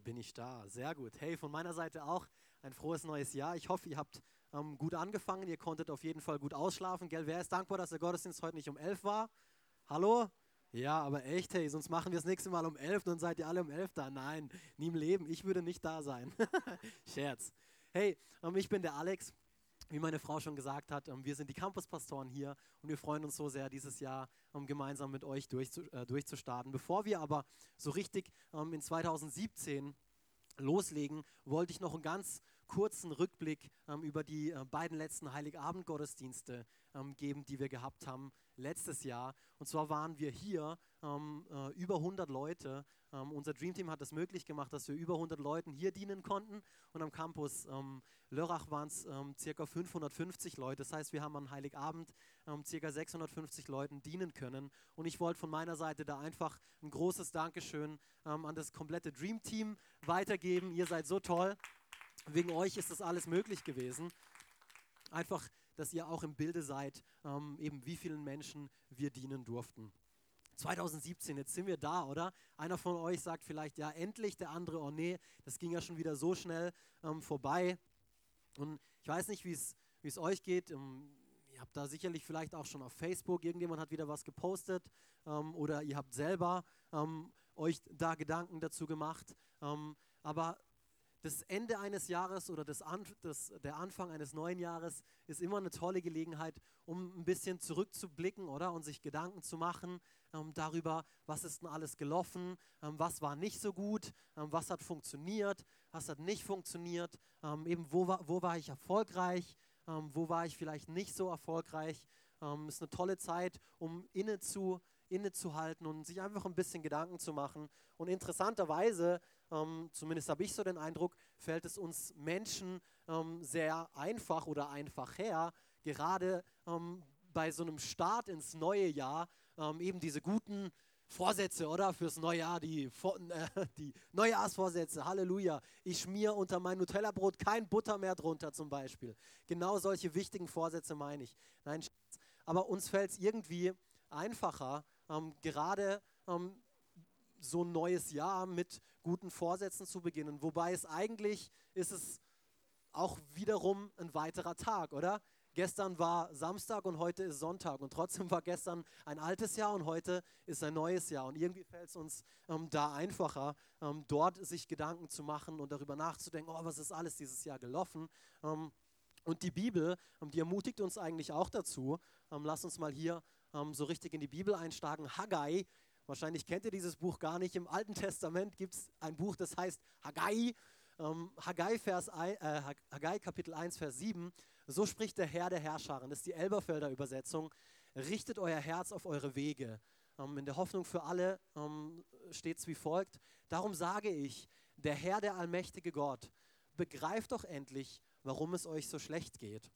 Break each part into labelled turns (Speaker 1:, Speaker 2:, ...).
Speaker 1: Bin ich da. Sehr gut. Hey, von meiner Seite auch ein frohes neues Jahr. Ich hoffe, ihr habt ähm, gut angefangen. Ihr konntet auf jeden Fall gut ausschlafen. Gell? Wer ist dankbar, dass der Gottesdienst heute nicht um 11 war? Hallo? Ja, aber echt, hey, sonst machen wir das nächste Mal um 11, dann seid ihr alle um 11 da. Nein, nie im Leben. Ich würde nicht da sein. Scherz. Hey, ähm, ich bin der Alex. Wie meine Frau schon gesagt hat, ähm, wir sind die Campuspastoren hier und wir freuen uns so sehr, dieses Jahr ähm, gemeinsam mit euch äh, durchzustarten. Bevor wir aber so richtig ähm, in 2017 loslegen, wollte ich noch einen ganz kurzen Rückblick über die äh, beiden letzten Heiligabend-Gottesdienste geben, die wir gehabt haben letztes Jahr. Und zwar waren wir hier äh, über 100 Leute ähm, unser Dream Team hat es möglich gemacht, dass wir über 100 Leuten hier dienen konnten. Und am Campus ähm, Lörrach waren es ähm, circa 550 Leute. Das heißt, wir haben am Heiligabend ähm, circa 650 Leuten dienen können. Und ich wollte von meiner Seite da einfach ein großes Dankeschön ähm, an das komplette Dream Team weitergeben. Ihr seid so toll. Wegen euch ist das alles möglich gewesen. Einfach, dass ihr auch im Bilde seid, ähm, eben wie vielen Menschen wir dienen durften. 2017, jetzt sind wir da, oder? Einer von euch sagt vielleicht, ja, endlich, der andere, oh nee, das ging ja schon wieder so schnell ähm, vorbei. Und ich weiß nicht, wie es euch geht. Ähm, ihr habt da sicherlich vielleicht auch schon auf Facebook, irgendjemand hat wieder was gepostet ähm, oder ihr habt selber ähm, euch da Gedanken dazu gemacht. Ähm, aber das Ende eines Jahres oder das, das, der Anfang eines neuen Jahres ist immer eine tolle Gelegenheit, um ein bisschen zurückzublicken oder und sich Gedanken zu machen ähm, darüber, was ist denn alles gelaufen, ähm, was war nicht so gut, ähm, was hat funktioniert, was hat nicht funktioniert, ähm, eben wo war, wo war ich erfolgreich, ähm, wo war ich vielleicht nicht so erfolgreich. Es ähm, ist eine tolle Zeit, um inne zu innezuhalten und sich einfach ein bisschen Gedanken zu machen. Und interessanterweise, ähm, zumindest habe ich so den Eindruck, fällt es uns Menschen ähm, sehr einfach oder einfach her, gerade ähm, bei so einem Start ins neue Jahr ähm, eben diese guten Vorsätze, oder? Fürs neue Jahr, die, äh, die Neujahrsvorsätze, Halleluja. Ich schmier unter mein Nutella-Brot kein Butter mehr drunter zum Beispiel. Genau solche wichtigen Vorsätze meine ich. Nein, aber uns fällt es irgendwie einfacher, ähm, gerade ähm, so ein neues Jahr mit guten Vorsätzen zu beginnen. Wobei es eigentlich ist es auch wiederum ein weiterer Tag, oder? Gestern war Samstag und heute ist Sonntag und trotzdem war gestern ein altes Jahr und heute ist ein neues Jahr. Und irgendwie fällt es uns ähm, da einfacher, ähm, dort sich Gedanken zu machen und darüber nachzudenken, oh, was ist alles dieses Jahr gelaufen. Ähm, und die Bibel, ähm, die ermutigt uns eigentlich auch dazu. Ähm, lass uns mal hier ähm, so richtig in die Bibel einsteigen. Haggai, wahrscheinlich kennt ihr dieses Buch gar nicht. Im Alten Testament gibt es ein Buch, das heißt Haggai. Ähm, Haggai, Vers, äh, Haggai Kapitel 1, Vers 7. So spricht der Herr der Herrscherin. Das ist die Elberfelder Übersetzung. Richtet euer Herz auf eure Wege. Ähm, in der Hoffnung für alle ähm, steht es wie folgt. Darum sage ich, der Herr, der allmächtige Gott, begreift doch endlich, warum es euch so schlecht geht.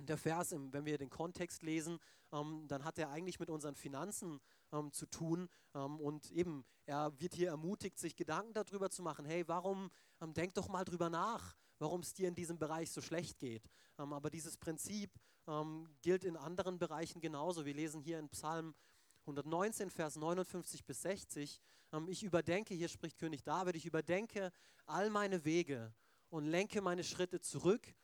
Speaker 1: Der Vers, wenn wir den Kontext lesen, ähm, dann hat er eigentlich mit unseren Finanzen ähm, zu tun. Ähm, und eben, er wird hier ermutigt, sich Gedanken darüber zu machen. Hey, warum, ähm, denk doch mal drüber nach, warum es dir in diesem Bereich so schlecht geht. Ähm, aber dieses Prinzip ähm, gilt in anderen Bereichen genauso. Wir lesen hier in Psalm 119, Vers 59 bis 60. ich überdenke, hier spricht König David, ich überdenke all meine Wege und lenke meine Schritte zurück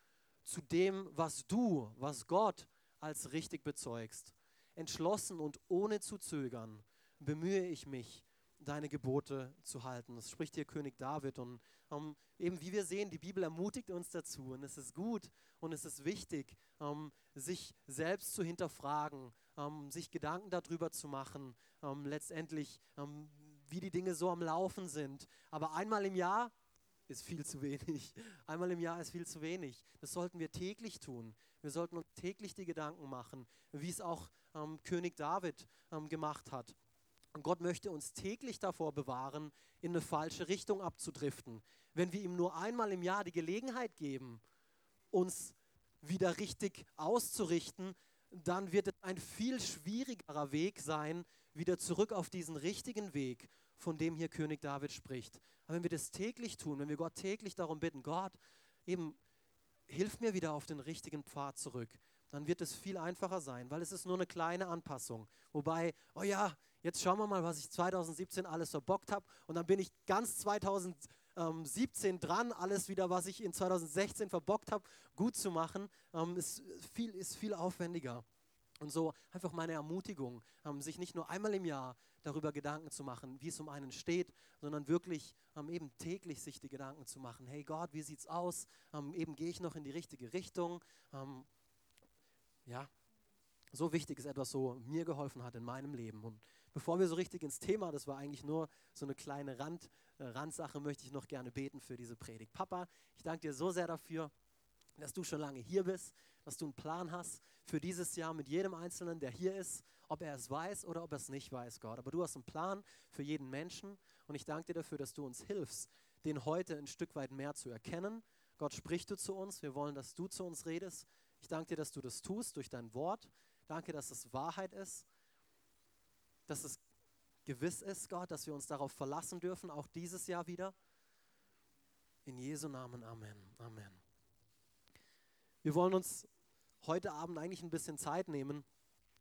Speaker 1: zu dem, was du, was Gott als richtig bezeugst. Entschlossen und ohne zu zögern bemühe ich mich, deine Gebote zu halten. Das spricht hier König David. Und ähm, eben wie wir sehen, die Bibel ermutigt uns dazu. Und es ist gut und es ist wichtig, ähm, sich selbst zu hinterfragen, ähm, sich Gedanken darüber zu machen, ähm, letztendlich, ähm, wie die Dinge so am Laufen sind. Aber einmal im Jahr ist viel zu wenig. Einmal im Jahr ist viel zu wenig. Das sollten wir täglich tun. Wir sollten uns täglich die Gedanken machen, wie es auch ähm, König David ähm, gemacht hat. Und Gott möchte uns täglich davor bewahren, in eine falsche Richtung abzudriften. Wenn wir ihm nur einmal im Jahr die Gelegenheit geben, uns wieder richtig auszurichten, dann wird es ein viel schwierigerer Weg sein, wieder zurück auf diesen richtigen Weg, von dem hier König David spricht. Aber wenn wir das täglich tun, wenn wir Gott täglich darum bitten, Gott, eben hilf mir wieder auf den richtigen Pfad zurück, dann wird es viel einfacher sein, weil es ist nur eine kleine Anpassung. Wobei, oh ja, jetzt schauen wir mal, was ich 2017 alles verbockt habe und dann bin ich ganz 2018 2017 dran, alles wieder, was ich in 2016 verbockt habe, gut zu machen, ähm, ist, viel, ist viel aufwendiger. Und so einfach meine Ermutigung, ähm, sich nicht nur einmal im Jahr darüber Gedanken zu machen, wie es um einen steht, sondern wirklich ähm, eben täglich sich die Gedanken zu machen, hey Gott, wie sieht's aus? Ähm, eben gehe ich noch in die richtige Richtung? Ja, so wichtig ist etwas, so mir geholfen hat in meinem Leben. Und bevor wir so richtig ins Thema, das war eigentlich nur so eine kleine Rand, äh, Randsache, möchte ich noch gerne beten für diese Predigt. Papa, ich danke dir so sehr dafür, dass du schon lange hier bist, dass du einen Plan hast für dieses Jahr mit jedem Einzelnen, der hier ist, ob er es weiß oder ob er es nicht weiß, Gott. Aber du hast einen Plan für jeden Menschen und ich danke dir dafür, dass du uns hilfst, den heute ein Stück weit mehr zu erkennen. Gott, sprich du zu uns. Wir wollen, dass du zu uns redest. Ich danke dir, dass du das tust durch dein Wort. Danke, dass es Wahrheit ist, dass es gewiss ist, Gott, dass wir uns darauf verlassen dürfen, auch dieses Jahr wieder. In Jesu Namen, Amen. Amen. Wir wollen uns heute Abend eigentlich ein bisschen Zeit nehmen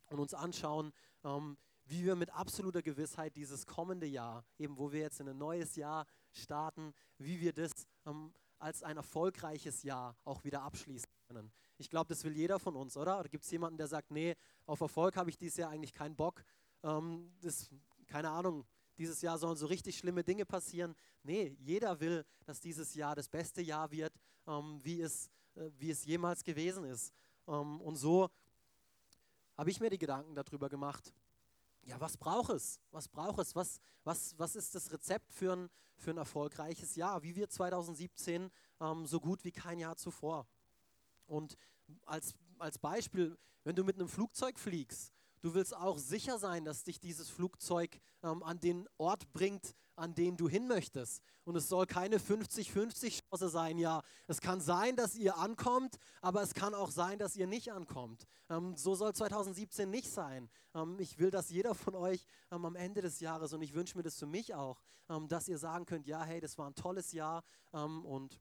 Speaker 1: und uns anschauen, ähm, wie wir mit absoluter Gewissheit dieses kommende Jahr, eben wo wir jetzt in ein neues Jahr starten, wie wir das ähm, als ein erfolgreiches Jahr auch wieder abschließen können. Ich glaube, das will jeder von uns, oder? Oder gibt es jemanden, der sagt, nee, auf Erfolg habe ich dieses Jahr eigentlich keinen Bock? Ähm, das, keine Ahnung, dieses Jahr sollen so richtig schlimme Dinge passieren. Nee, jeder will, dass dieses Jahr das beste Jahr wird, ähm, wie, es, äh, wie es jemals gewesen ist. Ähm, und so habe ich mir die Gedanken darüber gemacht, ja, was braucht es? Was braucht es? Was, was, was ist das Rezept für ein, für ein erfolgreiches Jahr? Wie wird 2017 ähm, so gut wie kein Jahr zuvor? Und als, als Beispiel, wenn du mit einem Flugzeug fliegst, du willst auch sicher sein, dass dich dieses Flugzeug ähm, an den Ort bringt, an den du hin möchtest. Und es soll keine 50-50 Chance sein. Ja, es kann sein, dass ihr ankommt, aber es kann auch sein, dass ihr nicht ankommt. Ähm, so soll 2017 nicht sein. Ähm, ich will, dass jeder von euch ähm, am Ende des Jahres, und ich wünsche mir das für mich auch, ähm, dass ihr sagen könnt, ja, hey, das war ein tolles Jahr ähm, und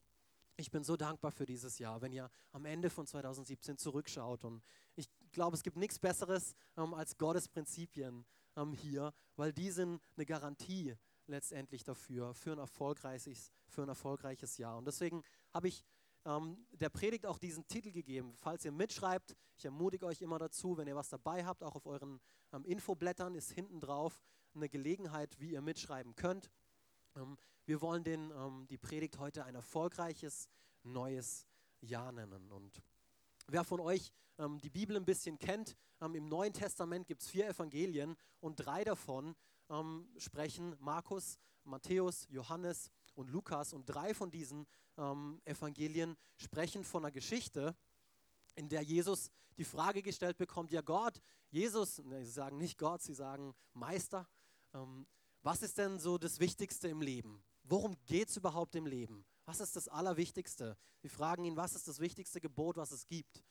Speaker 1: ich bin so dankbar für dieses Jahr, wenn ihr am Ende von 2017 zurückschaut. Und ich glaube, es gibt nichts Besseres ähm, als Gottes Prinzipien hier, weil die sind eine Garantie letztendlich dafür, für ein erfolgreiches, für ein erfolgreiches Jahr. Und deswegen habe ich ähm, der Predigt auch diesen Titel gegeben. Falls ihr mitschreibt, ich ermutige euch immer dazu, wenn ihr was dabei habt, auch auf euren ähm, Infoblättern ist hinten drauf eine Gelegenheit, wie ihr mitschreiben könnt. Ähm, wir wollen den, ähm, die Predigt heute ein erfolgreiches neues Jahr nennen. Und wer von euch ähm, die Bibel ein bisschen kennt, ähm, im Neuen Testament gibt es vier Evangelien und drei davon ähm, sprechen Markus, Matthäus, Johannes und Lukas. Und drei von diesen ähm, Evangelien sprechen von einer Geschichte, in der Jesus die Frage gestellt bekommt, ja Gott, Jesus, ne, sie sagen nicht Gott, sie sagen Meister, ähm, was ist denn so das Wichtigste im Leben? Worum geht es überhaupt im Leben? Was ist das Allerwichtigste? Wir fragen ihn, was ist das wichtigste Gebot, was es gibt?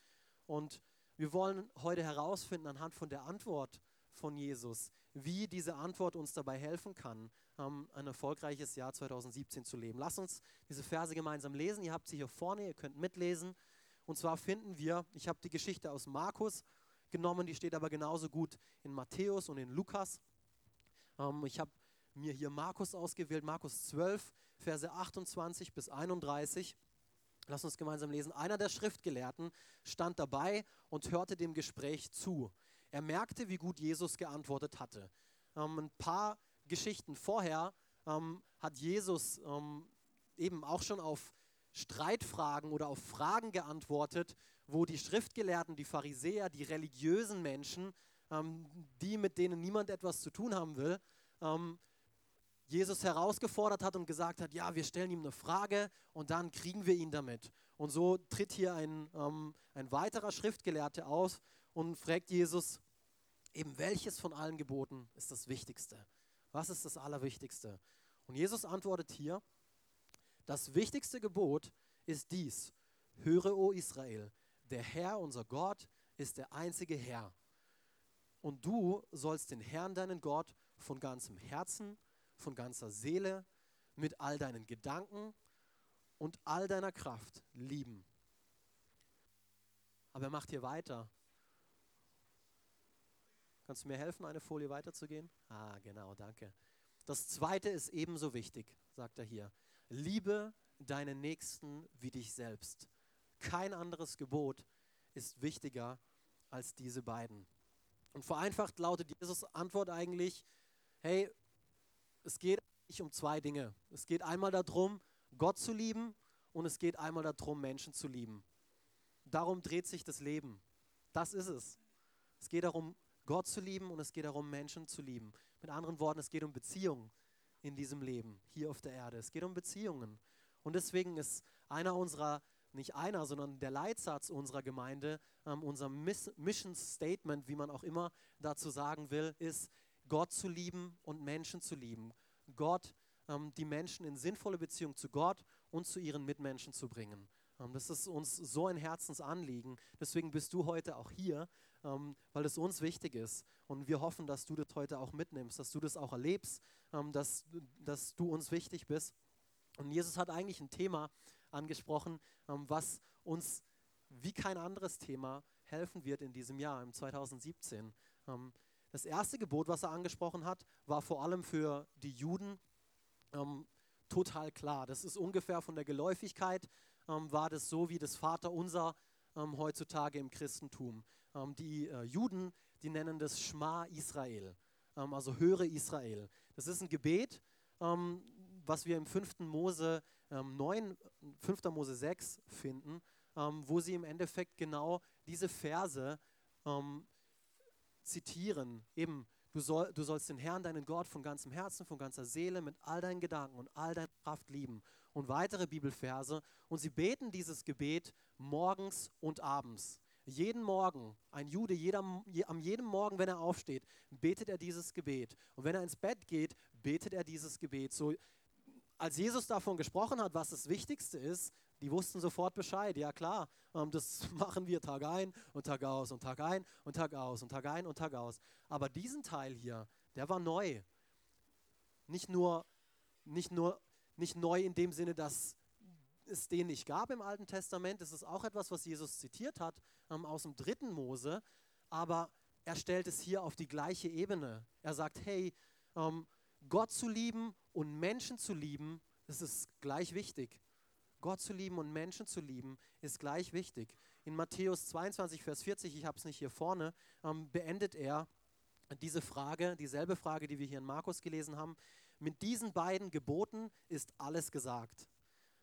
Speaker 1: Und wir wollen heute herausfinden anhand von der Antwort von Jesus, wie diese Antwort uns dabei helfen kann, ähm, ein erfolgreiches Jahr 2017 zu leben. Lass uns diese Verse gemeinsam lesen. Ihr habt sie hier vorne, ihr könnt mitlesen. Und zwar finden wir, ich habe die Geschichte aus Markus genommen, die steht aber genauso gut in Matthäus und in Lukas. Ähm, ich habe mir hier Markus ausgewählt, Markus 12, Verse 28 bis 31. Lass uns gemeinsam lesen. Einer der Schriftgelehrten stand dabei und hörte dem Gespräch zu. Er merkte, wie gut Jesus geantwortet hatte. Ähm, ein paar Geschichten vorher ähm, hat Jesus ähm, eben auch schon auf Streitfragen oder auf Fragen geantwortet, wo die Schriftgelehrten, die Pharisäer, die religiösen Menschen, ähm, die mit denen niemand etwas zu tun haben will, ähm, Jesus herausgefordert hat und gesagt hat, ja, wir stellen ihm eine Frage und dann kriegen wir ihn damit. Und so tritt hier ein, ähm, ein weiterer Schriftgelehrter aus und fragt Jesus, eben welches von allen Geboten ist das Wichtigste? Was ist das Allerwichtigste? Und Jesus antwortet hier, das wichtigste Gebot ist dies, höre, o Israel, der Herr, unser Gott, ist der einzige Herr. Und du sollst den Herrn, deinen Gott, von ganzem Herzen, von ganzer Seele, mit all deinen Gedanken und all deiner Kraft lieben. Aber er macht hier weiter. Kannst du mir helfen, eine Folie weiterzugehen? Ah, genau, danke. Das zweite ist ebenso wichtig, sagt er hier. liebe deinen Nächsten wie dich selbst. Kein anderes Gebot ist wichtiger als diese beiden. Und vereinfacht lautet Jesus Antwort eigentlich, hey, es geht nicht um zwei Dinge. Es geht einmal darum, Gott zu lieben und es geht einmal darum, Menschen zu lieben. Darum dreht sich das Leben. Das ist es. Es geht darum, Gott zu lieben und es geht darum, Menschen zu lieben. Mit anderen Worten, es geht um Beziehungen in diesem Leben, hier auf der Erde. Es geht um Beziehungen. Und deswegen ist einer unserer, nicht einer, sondern der Leitsatz unserer Gemeinde, ähm, unser Mission Statement, wie man auch immer dazu sagen will, ist, Gott zu lieben und Menschen zu lieben. Gott, ähm, die Menschen in sinnvolle Beziehung zu Gott und zu ihren Mitmenschen zu bringen. Ähm, das ist uns so ein Herzensanliegen. Deswegen bist du heute auch hier, ähm, weil es uns wichtig ist. Und wir hoffen, dass du das heute auch mitnimmst, dass du das auch erlebst, ähm, dass, dass du uns wichtig bist. Und Jesus hat eigentlich ein Thema angesprochen, was uns wie kein anderes Thema helfen wird in diesem Jahr, im 2017. Das erste Gebot, was er angesprochen hat, war vor allem für die Juden total klar. Das ist ungefähr von der Geläufigkeit ähm, war das so wie das Vaterunser ähm, heutzutage im Christentum. Ähm, die äh, Juden, die nennen das Schma Israel, ähm, also höre Israel. Das ist ein Gebet, ähm, was wir im 5. Mose 9, 5. Mose 6 finden, ähm, wo sie im Endeffekt genau diese Verse zitieren. Eben, Du, soll, du, sollst den Herrn, deinen Gott, von ganzem Herzen, von ganzer Seele, mit all deinen Gedanken und all deiner Kraft lieben und weitere Bibelverse. Und sie beten dieses Gebet morgens und abends. Jeden Morgen, ein Jude, jeder, am jedem Morgen, wenn er aufsteht, betet er dieses Gebet. Und wenn er ins Bett geht, betet er dieses Gebet. So, als Jesus davon gesprochen hat, was das Wichtigste ist, die wussten sofort Bescheid. Ja klar, ähm, das machen wir Tag ein und Tag aus und Tag ein und Tag aus und Tag ein und Tag aus. Aber diesen Teil hier, der war neu. Nicht nur, nicht nur nicht neu in dem Sinne, dass es den nicht gab im Alten Testament. Das ist auch etwas, was Jesus zitiert hat ähm, aus dem dritten Mose. Aber er stellt es hier auf die gleiche Ebene. Er sagt, hey, ähm, Gott zu lieben und Menschen zu lieben, das ist gleich wichtig. Gott zu lieben und Menschen zu lieben, ist gleich wichtig. In Matthäus 22, Vers 40, ich habe es nicht hier vorne, ähm, beendet er diese Frage, dieselbe Frage, die wir hier in Markus gelesen haben. Mit diesen beiden Geboten ist alles gesagt,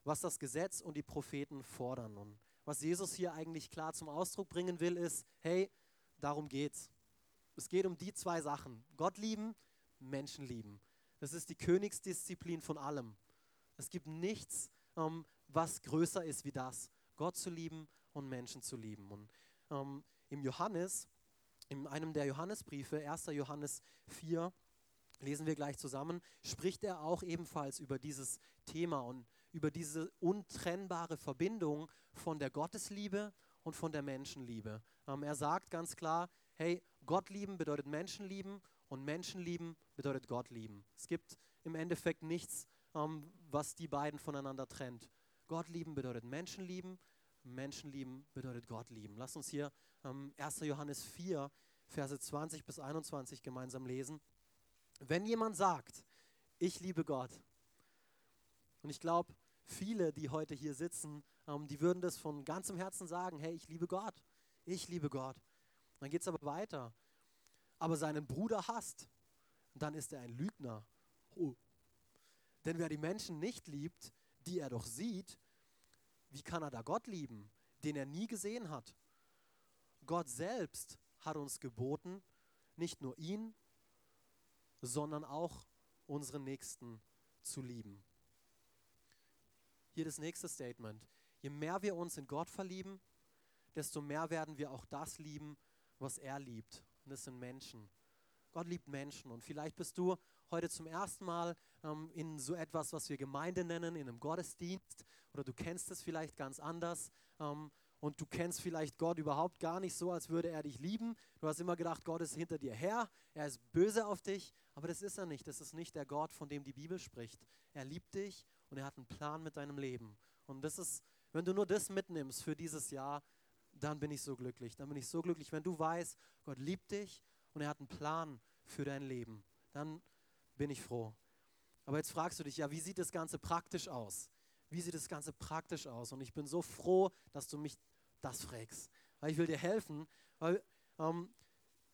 Speaker 1: was das Gesetz und die Propheten fordern. Und was Jesus hier eigentlich klar zum Ausdruck bringen will, ist, hey, darum geht's. Es geht um die zwei Sachen. Gott lieben, Menschen lieben. Das ist die Königsdisziplin von allem. Es gibt nichts, ähm, was größer ist wie das. Gott zu lieben und Menschen zu lieben. Und ähm, im Johannes, in einem der Johannesbriefe, 1. Johannes 4, lesen wir gleich zusammen, spricht er auch ebenfalls über dieses Thema und über diese untrennbare Verbindung von der Gottesliebe und von der Menschenliebe. Ähm, er sagt ganz klar, hey, Gott lieben bedeutet Menschen lieben und Menschen lieben bedeutet Gott lieben. Es gibt im Endeffekt nichts, ähm, was die beiden voneinander trennt. Gott lieben bedeutet Menschen lieben, Menschen lieben bedeutet Gott lieben. Lass uns hier ähm, 1. Johannes 4, Verse 20 bis 21 gemeinsam lesen. Wenn jemand sagt, ich liebe Gott, und ich glaube, viele, die heute hier sitzen, ähm, die würden das von ganzem Herzen sagen, hey, ich liebe Gott, ich liebe Gott. Dann geht es aber weiter. Aber seinen Bruder hasst, dann ist er ein Lügner. Oh. Denn wer die Menschen nicht liebt, die er doch sieht, wie kann er da Gott lieben, den er nie gesehen hat? Gott selbst hat uns geboten, nicht nur ihn, sondern auch unseren Nächsten zu lieben. Hier das nächste Statement. Je mehr wir uns in Gott verlieben, desto mehr werden wir auch das lieben, was er liebt. Und das sind Menschen. Gott liebt Menschen. Und vielleicht bist du heute zum ersten Mal ähm, in so etwas, was wir Gemeinde nennen, in einem Gottesdienst. Oder du kennst es vielleicht ganz anders. Ähm, und du kennst vielleicht Gott überhaupt gar nicht so, als würde er dich lieben. Du hast immer gedacht, Gott ist hinter dir her, er ist böse auf dich, aber das ist er nicht. Das ist nicht der Gott, von dem die Bibel spricht. Er liebt dich und er hat einen Plan mit deinem Leben. Und das ist, wenn du nur das mitnimmst für dieses Jahr, dann bin ich so glücklich. Dann bin ich so glücklich, wenn du weißt, Gott liebt dich und er hat einen Plan für dein Leben. Dann bin ich froh. Aber jetzt fragst du dich, ja, wie sieht das Ganze praktisch aus? Wie sieht das Ganze praktisch aus? Und ich bin so froh, dass du mich das fragst. Weil ich will dir helfen, weil ähm,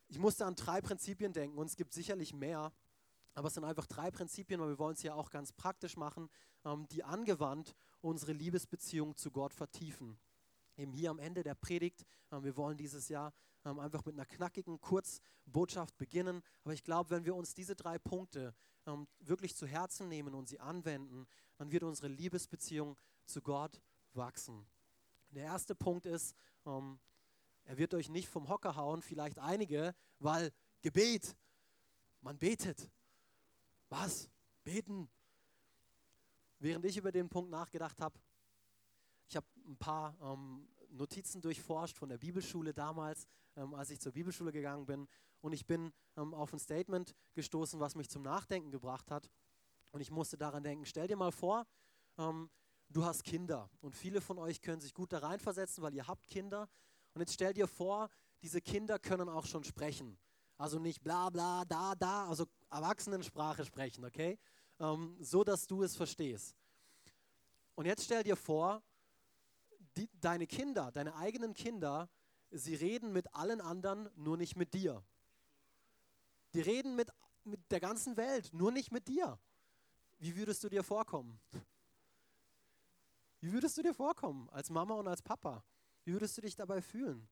Speaker 1: ich musste an drei Prinzipien denken und es gibt sicherlich mehr, aber es sind einfach drei Prinzipien, weil wir wollen es ja auch ganz praktisch machen, ähm, die angewandt unsere Liebesbeziehung zu Gott vertiefen. Eben hier am Ende der Predigt, ähm, wir wollen dieses Jahr ähm, einfach mit einer knackigen Kurzbotschaft beginnen, aber ich glaube, wenn wir uns diese drei Punkte ähm, wirklich zu Herzen nehmen und sie anwenden, dann wird unsere Liebesbeziehung zu Gott wachsen. Der erste Punkt ist, ähm, er wird euch nicht vom Hocker hauen, vielleicht einige, weil Gebet, man betet. Was? Beten? Während ich über den Punkt nachgedacht habe, ich habe ein paar ähm, Notizen durchforscht von der Bibelschule damals, ähm, als ich zur Bibelschule gegangen bin. Und ich bin ähm, auf ein Statement gestoßen, was mich zum Nachdenken gebracht hat. Und ich musste daran denken, stell dir mal vor, ähm, du hast Kinder. Und viele von euch können sich gut da reinversetzen, weil ihr habt Kinder. Und jetzt stell dir vor, diese Kinder können auch schon sprechen. Also nicht bla bla, da, da, also Erwachsenensprache sprechen, okay? Ähm, so, dass du es verstehst. Und jetzt stell dir vor, die, deine Kinder, deine eigenen Kinder, sie reden mit allen anderen, nur nicht mit dir. Die reden mit, mit der ganzen Welt, nur nicht mit dir. Wie würdest du dir vorkommen? Wie würdest du dir vorkommen als Mama und als Papa? Wie würdest du dich dabei fühlen?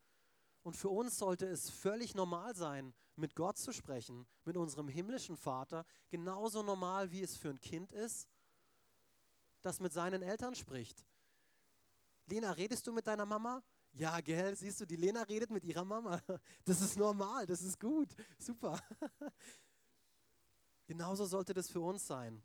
Speaker 1: Und für uns sollte es völlig normal sein, mit Gott zu sprechen, mit unserem himmlischen Vater, genauso normal wie es für ein Kind ist, das mit seinen Eltern spricht. Lena, redest du mit deiner Mama? Ja, gell, siehst du, die Lena redet mit ihrer Mama. Das ist normal, das ist gut, super. Genauso sollte das für uns sein.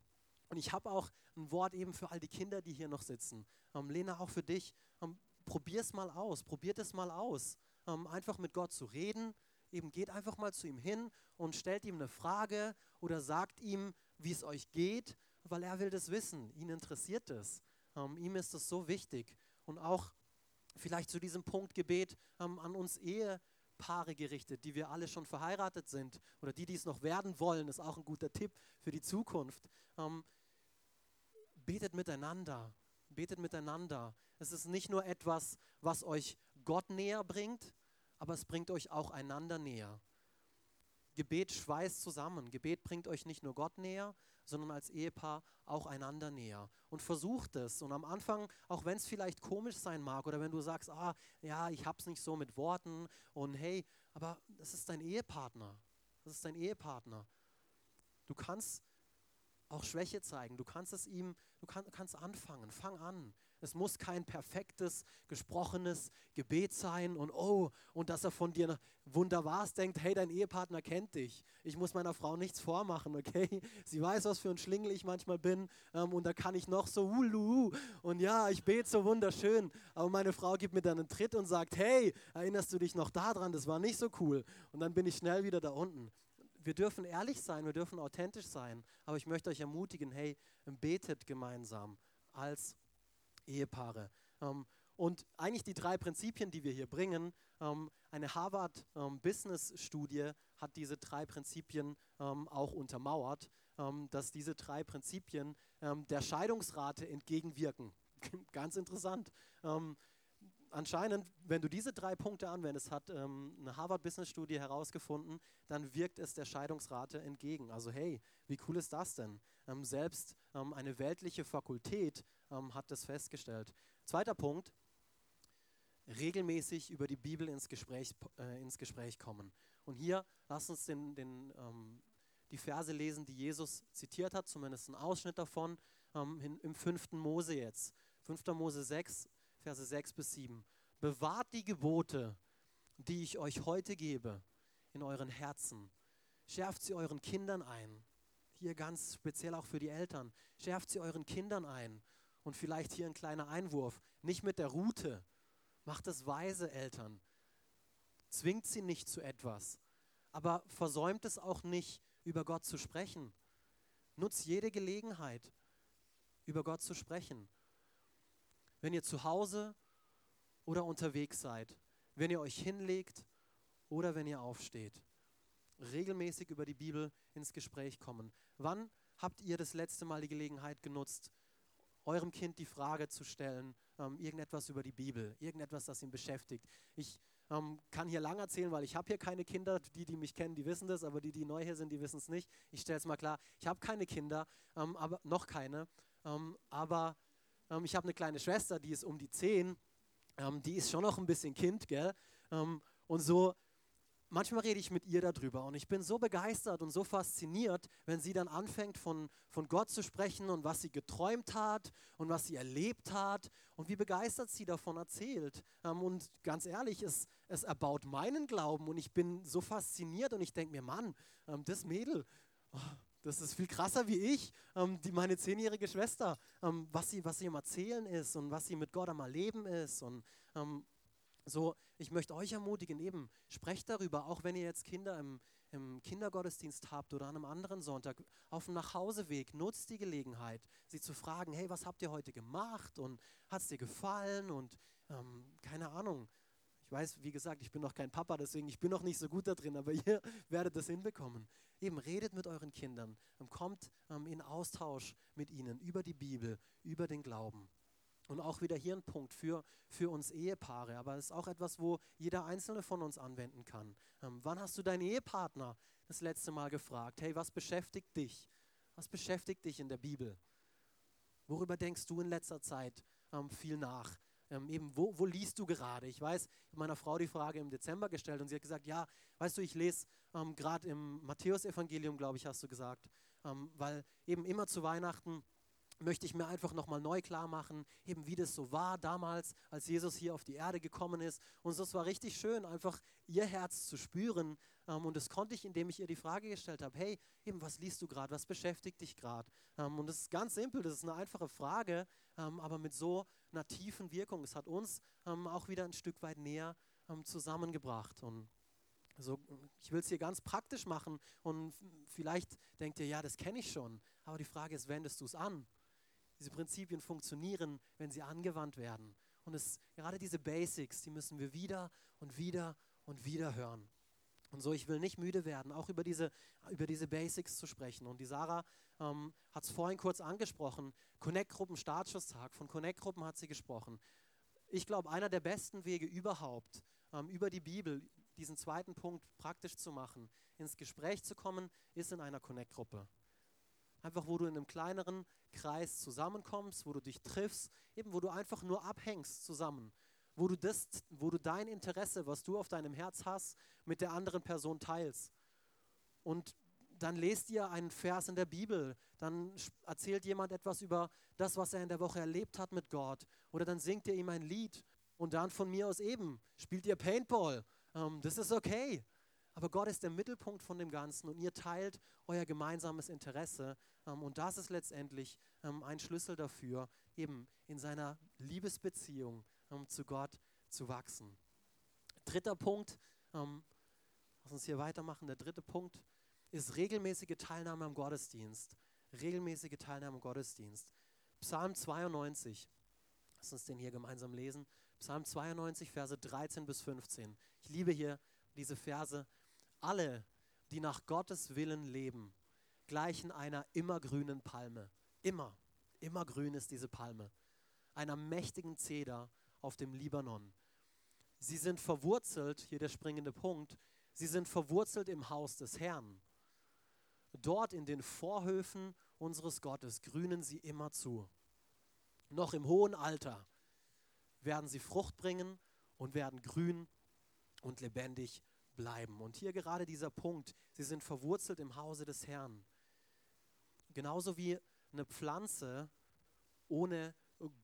Speaker 1: Und ich habe auch ein Wort eben für all die Kinder, die hier noch sitzen. Ähm, Lena, auch für dich. Ähm, Probier es mal aus, probiert es mal aus. Ähm, einfach mit Gott zu reden. Eben geht einfach mal zu ihm hin und stellt ihm eine Frage oder sagt ihm, wie es euch geht, weil er will das wissen. Ihn interessiert es. Ähm, ihm ist es so wichtig. Und auch vielleicht zu diesem Punkt Gebet ähm, an uns Ehepaare gerichtet, die wir alle schon verheiratet sind oder die, die es noch werden wollen, ist auch ein guter Tipp für die Zukunft. Ähm, betet miteinander, betet miteinander. Es ist nicht nur etwas, was euch Gott näher bringt, aber es bringt euch auch einander näher. Gebet schweißt zusammen. Gebet bringt euch nicht nur Gott näher, sondern als Ehepaar auch einander näher. Und versucht es. Und am Anfang, auch wenn es vielleicht komisch sein mag oder wenn du sagst, ah, ja, ich hab's nicht so mit Worten und hey, aber das ist dein Ehepartner. Das ist dein Ehepartner. Du kannst auch Schwäche zeigen. Du kannst es ihm, du kann, kannst anfangen. Fang an. Es muss kein perfektes, gesprochenes Gebet sein und oh, und dass er von dir wunderbar denkt, hey, dein Ehepartner kennt dich. Ich muss meiner Frau nichts vormachen, okay? Sie weiß, was für ein Schlingel ich manchmal bin ähm, und da kann ich noch so ulu und ja, ich bete so wunderschön, aber meine Frau gibt mir dann einen Tritt und sagt, hey, erinnerst du dich noch daran, das war nicht so cool und dann bin ich schnell wieder da unten. Wir dürfen ehrlich sein, wir dürfen authentisch sein, aber ich möchte euch ermutigen, hey, betet gemeinsam als Ehepaare. Ähm, und eigentlich die drei Prinzipien, die wir hier bringen, ähm, eine Harvard-Business-Studie ähm, hat diese drei Prinzipien auch untermauert, dass diese drei Prinzipien der Scheidungsrate entgegenwirken. Ganz interessant anscheinend, wenn du diese drei Punkte anwendest, hat ähm, eine Harvard-Business-Studie herausgefunden, dann wirkt es der Scheidungsrate entgegen. Also hey, wie cool ist das denn? Ähm, selbst ähm, eine weltliche Fakultät ähm, hat das festgestellt. Zweiter Punkt, regelmäßig über die Bibel ins Gespräch, äh, ins Gespräch kommen. Und hier lass uns den, den, ähm, die Verse lesen, die Jesus zitiert hat, zumindest ein Ausschnitt davon, ähm, in, im 5. Mose jetzt. 5. Mose 6, Verse 6 bis 7. Bewahrt die Gebote, die ich euch heute gebe, in euren Herzen. Schärft sie euren Kindern ein. Hier ganz speziell auch für die Eltern. Schärft sie euren Kindern ein. Und vielleicht hier ein kleiner Einwurf. Nicht mit der Route. Macht es weise, Eltern. Zwingt sie nicht zu etwas. Aber versäumt es auch nicht, über Gott zu sprechen. Nutzt jede Gelegenheit, über Gott zu sprechen wenn ihr zu Hause oder unterwegs seid, wenn ihr euch hinlegt oder wenn ihr aufsteht. Regelmäßig über die Bibel ins Gespräch kommen. Wann habt ihr das letzte Mal die Gelegenheit genutzt, eurem Kind die Frage zu stellen, ähm, irgendetwas über die Bibel, irgendetwas, das ihn beschäftigt? Ich ähm, kann hier lang erzählen, weil ich habe hier keine Kinder. Die, die mich kennen, die wissen das, aber die, die neu hier sind, die wissen es nicht. Ich stelle es mal klar, ich habe keine Kinder, ähm, aber noch keine. Ähm, aber ähm, ich habe eine kleine Schwester, die ist um die zehn. Ähm, die ist schon noch ein bisschen Kind, gell? Ähm, und so manchmal rede ich mit ihr darüber und ich bin so begeistert und so fasziniert, wenn sie dann anfängt von, von Gott zu sprechen und was sie geträumt hat und was sie erlebt hat und wie begeistert sie davon erzählt. Ähm, und ganz ehrlich, es, es erbaut meinen Glauben und ich bin so fasziniert und ich denke mir, Mann, ähm, das Mädel, oh, das ist viel krasser wie ich, ähm, die meine zehnjährige Schwester, was, sie, was sie am Erzählen ist und was sie mit Gott am Erleben ist und so, ich möchte euch ermutigen, eben, sprecht darüber, auch wenn ihr jetzt Kinder im, im Kindergottesdienst habt oder an einem anderen Sonntag, auf dem Nachhauseweg, nutzt die Gelegenheit, sie zu fragen, hey, was habt ihr heute gemacht und hat es dir gefallen und ähm, keine Ahnung. Ich weiß, wie gesagt, ich bin noch kein Papa, deswegen ich bin noch nicht so gut da drin, aber ihr werdet das hinbekommen. Eben redet mit euren Kindern, kommt ähm, in Austausch mit ihnen über die Bibel, über den Glauben. Und auch wieder hier ein Punkt für, für uns Ehepaare, aber es ist auch etwas, wo jeder Einzelne von uns anwenden kann. Ähm, wann hast du deinen Ehepartner das letzte Mal gefragt, hey, was beschäftigt dich? Was beschäftigt dich in der Bibel? Worüber denkst du in letzter Zeit ähm, viel nach? Ähm, eben, wo, wo liest du gerade? Ich weiß, meiner Frau die Frage im Dezember gestellt und sie hat gesagt, ja, weißt du, ich lese ähm, gerade im Matthäusevangelium, glaube ich, hast du gesagt, ähm, weil eben immer zu Weihnachten möchte ich mir einfach nochmal neu klar machen, eben wie das so war damals, als Jesus hier auf die Erde gekommen ist. Und es war richtig schön, einfach ihr Herz zu spüren. Ähm, und das konnte ich, indem ich ihr die Frage gestellt habe, hey, eben, was liest du gerade, was beschäftigt dich gerade? Ähm, und das ist ganz simpel, das ist eine einfache Frage, ähm, aber mit so einer tiefen Wirkung. Es hat uns auch wieder ein Stück weit näher zusammengebracht. Und so, ich will es hier ganz praktisch machen und vielleicht denkt ihr, ja, das kenne ich schon. Aber die Frage ist, wendest du es an? Diese Prinzipien funktionieren, wenn sie angewandt werden. Und es, gerade diese Basics, die müssen wir wieder und wieder und wieder hören. Und so, ich will nicht müde werden, auch über diese, über diese Basics zu sprechen. Und die Sarah ähm, hat es vorhin kurz angesprochen. Connect-Gruppen, Startschusstag. Von Connect-Gruppen hat sie gesprochen. Ich glaube, einer der besten Wege überhaupt, ähm, über die Bibel diesen zweiten Punkt praktisch zu machen, ins Gespräch zu kommen, ist in einer Connect-Gruppe. Einfach, wo du in einem kleineren Kreis zusammenkommst, wo du dich triffst, eben wo du einfach nur abhängst zusammen, wo du das, wo du dein Interesse, was du auf deinem Herz hast, mit der anderen Person teilst. Und dann lest ihr einen Vers in der Bibel, dann erzählt jemand etwas über das, was er in der Woche erlebt hat mit Gott, oder dann singt ihr ihm ein Lied und dann von mir aus eben spielt ihr Paintball. Ähm, das ist okay. Aber Gott ist der Mittelpunkt von dem Ganzen und ihr teilt euer gemeinsames Interesse. Ähm, und das ist letztendlich ähm, ein Schlüssel dafür, eben in seiner Liebesbeziehung ähm, zu Gott zu wachsen. Dritter Punkt, lass uns hier weitermachen. Der dritte Punkt ist regelmäßige Teilnahme am Gottesdienst. Regelmäßige Teilnahme am Gottesdienst. Psalm 92. Lass uns den hier gemeinsam lesen. Psalm 92, Verse 13 bis 15. Ich liebe hier diese Verse, alle, die nach Gottes Willen leben, gleichen einer immergrünen Palme. Immer, immer grün ist diese Palme. Einer mächtigen Zeder auf dem Libanon. Sie sind verwurzelt, hier der springende Punkt, sie sind verwurzelt im Haus des Herrn. Dort in den Vorhöfen unseres Gottes grünen sie immer zu. Noch im hohen Alter werden sie Frucht bringen und werden grün und lebendig bleiben. Und hier gerade dieser Punkt, sie sind verwurzelt im Hause des Herrn. Genauso wie eine Pflanze ohne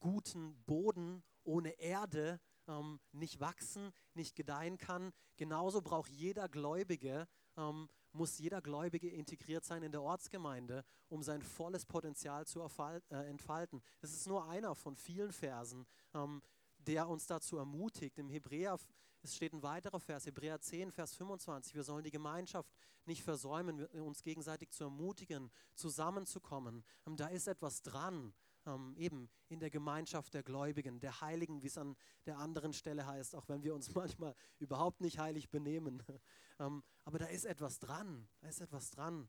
Speaker 1: guten Boden, ohne Erde ähm, nicht wachsen, nicht gedeihen kann, genauso braucht jeder Gläubige, ähm, muss jeder Gläubige integriert sein in der Ortsgemeinde, um sein volles Potenzial zu äh, entfalten. Das ist nur einer von vielen Versen, ähm, der uns dazu ermutigt. Im Hebräer es steht ein weiterer Vers, Hebräer 10, Vers 25. Wir sollen die Gemeinschaft nicht versäumen, uns gegenseitig zu ermutigen, zusammenzukommen. Ähm, da ist etwas dran, ähm, eben in der Gemeinschaft der Gläubigen, der Heiligen, wie es an der anderen Stelle heißt, auch wenn wir uns manchmal überhaupt nicht heilig benehmen. Ähm, aber da ist etwas dran, da ist etwas dran.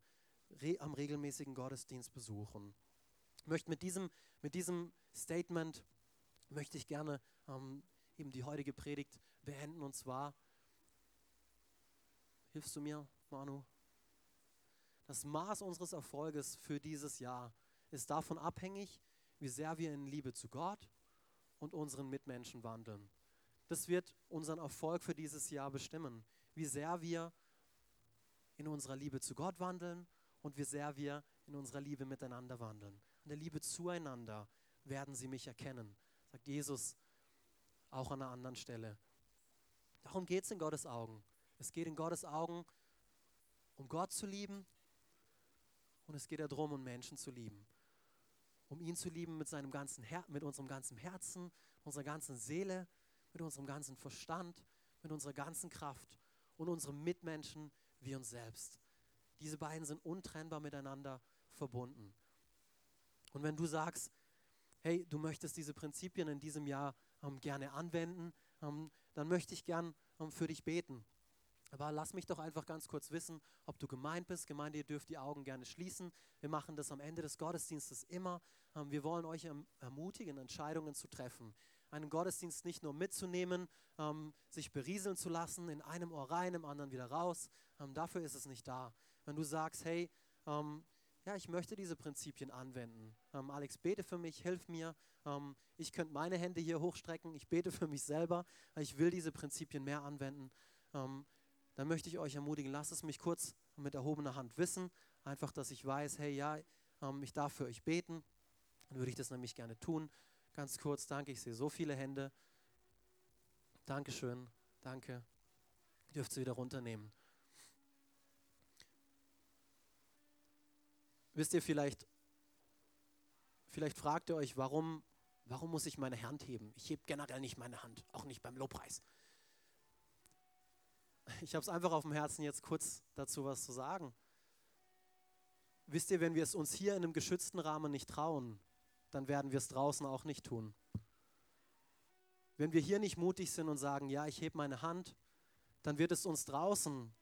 Speaker 1: am regelmäßigen Gottesdienst besuchen. Ich möchte mit diesem, mit diesem Statement möchte ich gerne ähm, eben die heutige Predigt beenden und zwar hilfst du mir, Manu? Das Maß unseres Erfolges für dieses Jahr ist davon abhängig, wie sehr wir in Liebe zu Gott und unseren Mitmenschen wandeln. Das wird unseren Erfolg für dieses Jahr bestimmen, wie sehr wir in unserer Liebe zu Gott wandeln und wie sehr wir in unserer Liebe miteinander wandeln. In der Liebe zueinander werden sie mich erkennen, sagt Jesus auch an einer anderen Stelle. Darum geht es in Gottes Augen. Es geht in Gottes Augen um Gott zu lieben und es geht darum, um Menschen zu lieben. Um ihn zu lieben mit, seinem ganzen Her mit unserem ganzen Herzen, unserer ganzen Seele, mit unserem ganzen Verstand, mit unserer ganzen Kraft und unseren Mitmenschen wie uns selbst. Diese beiden sind untrennbar miteinander verbunden. Und wenn du sagst, hey, du möchtest diese Prinzipien in diesem Jahr ähm, gerne anwenden, dann möchte ich gern ähm, für dich beten. Aber lass mich doch einfach ganz kurz wissen, ob du gemeint bist. Gemeinde, ihr dürft die Augen gerne schließen. Wir machen das am Ende des Gottesdienstes immer. Ähm, wir wollen euch erm-, ermutigen, Entscheidungen zu treffen. Einen Gottesdienst nicht nur mitzunehmen, ähm, sich berieseln zu lassen, in einem Ohr rein, im anderen wieder raus. Ähm, dafür ist es nicht da. Wenn du sagst, hey, ja, ich möchte diese Prinzipien anwenden. Alex, bete für mich, hilf mir. ich könnte meine Hände hier hochstrecken. Ich bete für mich selber. Ich will diese Prinzipien mehr anwenden dann möchte ich euch ermutigen, lasst es mich kurz mit erhobener Hand wissen. Einfach, dass ich weiß, hey, ja, ähm, ich darf für euch beten. Dann würde ich das nämlich gerne tun. Ganz kurz, danke, ich sehe so viele Hände. Dankeschön, danke. Ihr dürft sie wieder runternehmen. Wisst ihr vielleicht, vielleicht fragt ihr euch, warum, warum muss ich meine Hand heben? Ich hebe generell nicht meine Hand, auch nicht beim Lobpreis ich habe es einfach auf dem Herzen, jetzt kurz dazu was zu sagen. Wisst ihr, wenn wir es uns hier in einem geschützten Rahmen nicht trauen, dann werden wir es draußen auch nicht tun. Wenn wir hier nicht mutig sind und sagen, ja, ich hebe meine Hand, dann wird es uns draußen,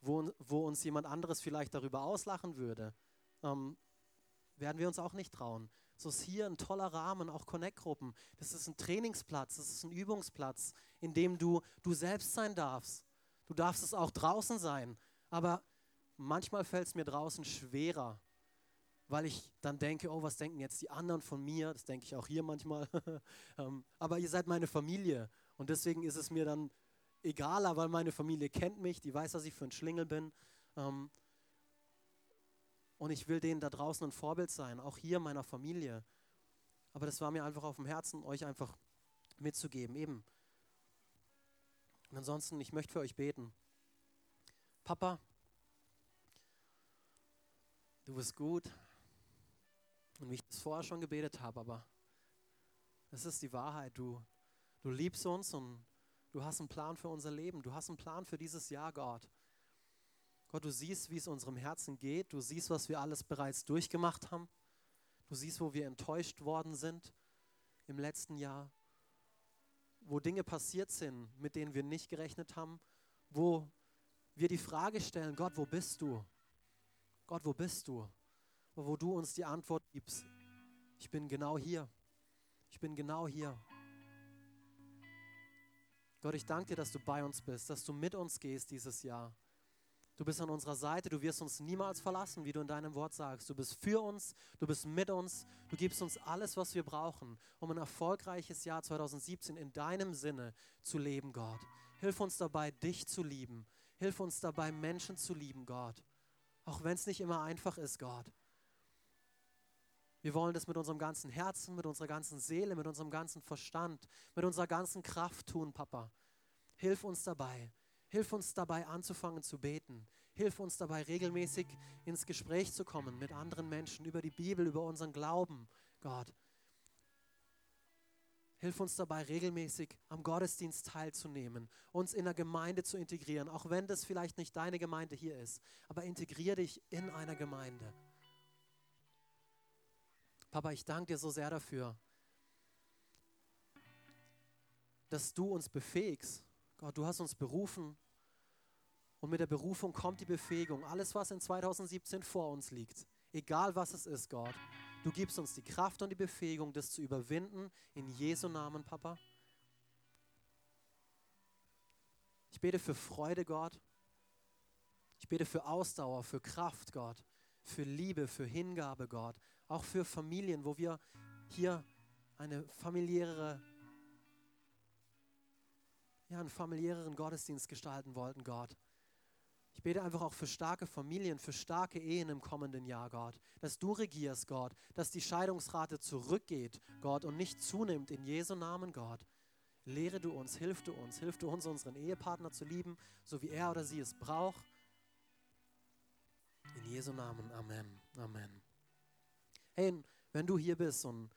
Speaker 1: wo, wo uns jemand anderes vielleicht darüber auslachen würde, ähm, werden wir uns auch nicht trauen. So ist hier ein toller Rahmen, auch Connect-Gruppen. Das ist ein Trainingsplatz, das ist ein Übungsplatz, in dem du du selbst sein darfst. Du darfst es auch draußen sein. Aber manchmal fällt es mir draußen schwerer, weil ich dann denke, oh, was denken jetzt die anderen von mir? Das denke ich auch hier manchmal. Ähm, aber ihr seid meine Familie und deswegen ist es mir dann egaler, weil meine Familie kennt mich, die weiß, dass ich für ein Schlingel bin. Und ich will denen da draußen ein Vorbild sein, auch hier meiner Familie. Aber das war mir einfach auf dem Herzen, euch einfach mitzugeben. Eben, und ansonsten, ich möchte für euch beten. Papa, du bist gut. Und wie ich das vorher schon gebetet habe, aber es ist die Wahrheit. Du, du liebst uns und du hast einen Plan für unser Leben. Du hast einen Plan für dieses Jahr, Gott. Gott, du siehst, wie es unserem Herzen geht. Du siehst, was wir alles bereits durchgemacht haben. Du siehst, wo wir enttäuscht worden sind im letzten Jahr wo Dinge passiert sind, mit denen wir nicht gerechnet haben, wo wir die Frage stellen, Gott, wo bist du? Gott, wo bist du? Wo du uns die Antwort gibst, ich bin genau hier. Ich bin genau hier. Gott, ich danke dir, dass du bei uns bist, dass du mit uns gehst dieses Jahr. Du bist an unserer Seite, du wirst uns niemals verlassen, wie du in deinem Wort sagst. Du bist für uns, du bist mit uns, du gibst uns alles, was wir brauchen, um ein erfolgreiches Jahr 2017 in deinem Sinne zu leben, Gott. Hilf uns dabei, dich zu lieben. Hilf uns dabei, Menschen zu lieben, Gott. Auch wenn es nicht immer einfach ist, Gott. Wir wollen das mit unserem ganzen Herzen, mit unserer ganzen Seele, mit unserem ganzen Verstand, mit unserer ganzen Kraft tun, Papa. Hilf uns dabei. Hilf uns dabei anzufangen zu beten. Hilf uns dabei regelmäßig ins Gespräch zu kommen mit anderen Menschen über die Bibel, über unseren Glauben, Gott. Hilf uns dabei regelmäßig am Gottesdienst teilzunehmen, uns in der Gemeinde zu integrieren, auch wenn das vielleicht nicht deine Gemeinde hier ist, aber integriere dich in einer Gemeinde. Papa, ich danke dir so sehr dafür, dass du uns befähigst, Gott, du hast uns berufen Und mit der Berufung kommt die Befähigung. Alles, was in 2017 vor uns liegt, egal was es ist, Gott, du gibst uns die Kraft und die Befähigung, das zu überwinden. In Jesu Namen, Papa. Ich bete für Freude, Gott. Ich bete für Ausdauer, für Kraft, Gott. Für Liebe, für Hingabe, Gott. Auch für Familien, wo wir hier eine familiäre ja, einen familiäreren Gottesdienst gestalten wollten, Gott. Ich bete einfach auch für starke Familien, für starke Ehen im kommenden Jahr, Gott. Dass du regierst, Gott. Dass die Scheidungsrate zurückgeht, Gott, und nicht zunimmt. In Jesu Namen, Gott. Lehre du uns, hilf du uns, hilf du uns, unseren Ehepartner zu lieben, so wie er oder sie es braucht. In Jesu Namen, Amen. Amen. Hey, wenn du hier bist und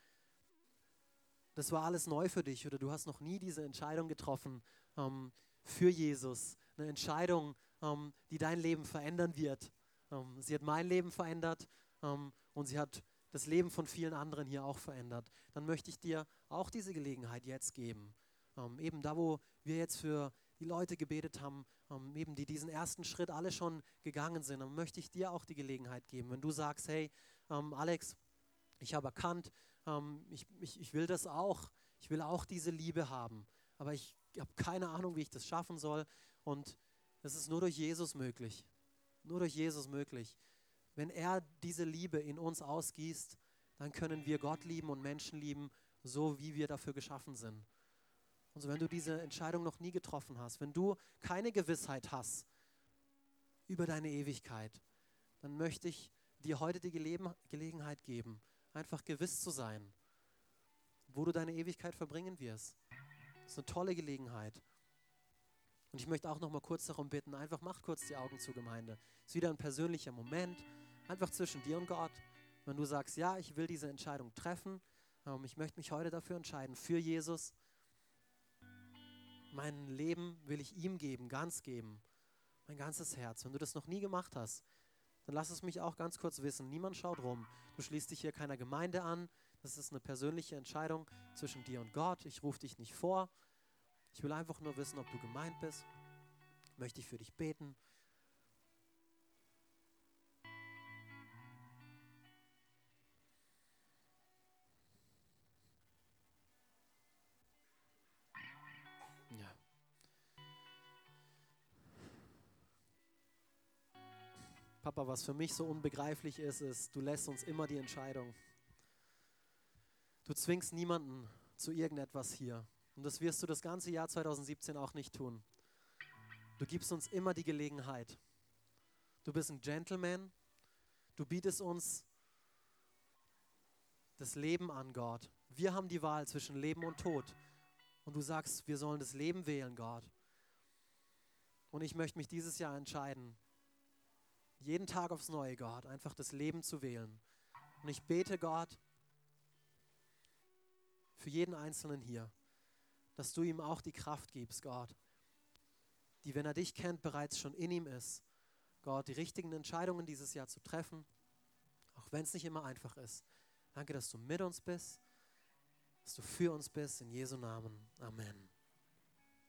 Speaker 1: das war alles neu für dich oder du hast noch nie diese Entscheidung getroffen ähm, für Jesus, eine Entscheidung, ähm, die dein Leben verändern wird. Ähm, sie hat mein Leben verändert ähm, und sie hat das Leben von vielen anderen hier auch verändert. Dann möchte ich dir auch diese Gelegenheit jetzt geben. Ähm, eben da, wo wir jetzt für die Leute gebetet haben, ähm, eben die diesen ersten Schritt alle schon gegangen sind, dann möchte ich dir auch die Gelegenheit geben. Wenn du sagst, hey, Alex, ich habe erkannt, ich, ich, ich will das auch. Ich will auch diese Liebe haben. Aber ich habe keine Ahnung, wie ich das schaffen soll. Und es ist nur durch Jesus möglich. Nur durch Jesus möglich. Wenn er diese Liebe in uns ausgießt, dann können wir Gott lieben und Menschen lieben, so wie wir dafür geschaffen sind. Und so, wenn du diese Entscheidung noch nie getroffen hast, wenn du keine Gewissheit hast über deine Ewigkeit, dann möchte ich dir heute die Gelegenheit geben, einfach gewiss zu sein, wo du deine Ewigkeit verbringen wirst. Das ist eine tolle Gelegenheit. Und ich möchte auch noch mal kurz darum bitten, einfach macht kurz die Augen zu, Gemeinde. Es ist wieder ein persönlicher Moment, einfach zwischen dir und Gott. Wenn du sagst, ja, ich will diese Entscheidung treffen, ähm, ich möchte mich heute dafür entscheiden, für Jesus. Mein Leben will ich ihm geben, ganz geben, mein ganzes Herz. Wenn du das noch nie gemacht hast, dann lass es mich auch ganz kurz wissen. Niemand schaut rum. Du schließt dich hier keiner Gemeinde an. Das ist eine persönliche Entscheidung zwischen dir und Gott. Ich rufe dich nicht vor. Ich will einfach nur wissen, ob du gemeint bist. Möchte ich für dich beten. Ja. Papa, was für mich so unbegreiflich ist, ist, du lässt uns immer die Entscheidung. Du zwingst niemanden zu irgendetwas hier. Und das wirst du das ganze Jahr 2017 auch nicht tun. Du gibst uns immer die Gelegenheit. Du bist ein Gentleman. Du bietest uns das Leben an, Gott. Wir haben die Wahl zwischen Leben und Tod. Und du sagst, wir sollen das Leben wählen, Gott. Und ich möchte mich dieses Jahr entscheiden, jeden Tag aufs Neue, Gott, einfach das Leben zu wählen. Und ich bete, Gott, für jeden Einzelnen hier, dass du ihm auch die Kraft gibst, Gott, die, wenn er dich kennt, bereits schon in ihm ist, Gott, die richtigen Entscheidungen dieses Jahr zu treffen, auch wenn es nicht immer einfach ist. Danke, dass du mit uns bist, dass du für uns bist, in Jesu Namen. Amen.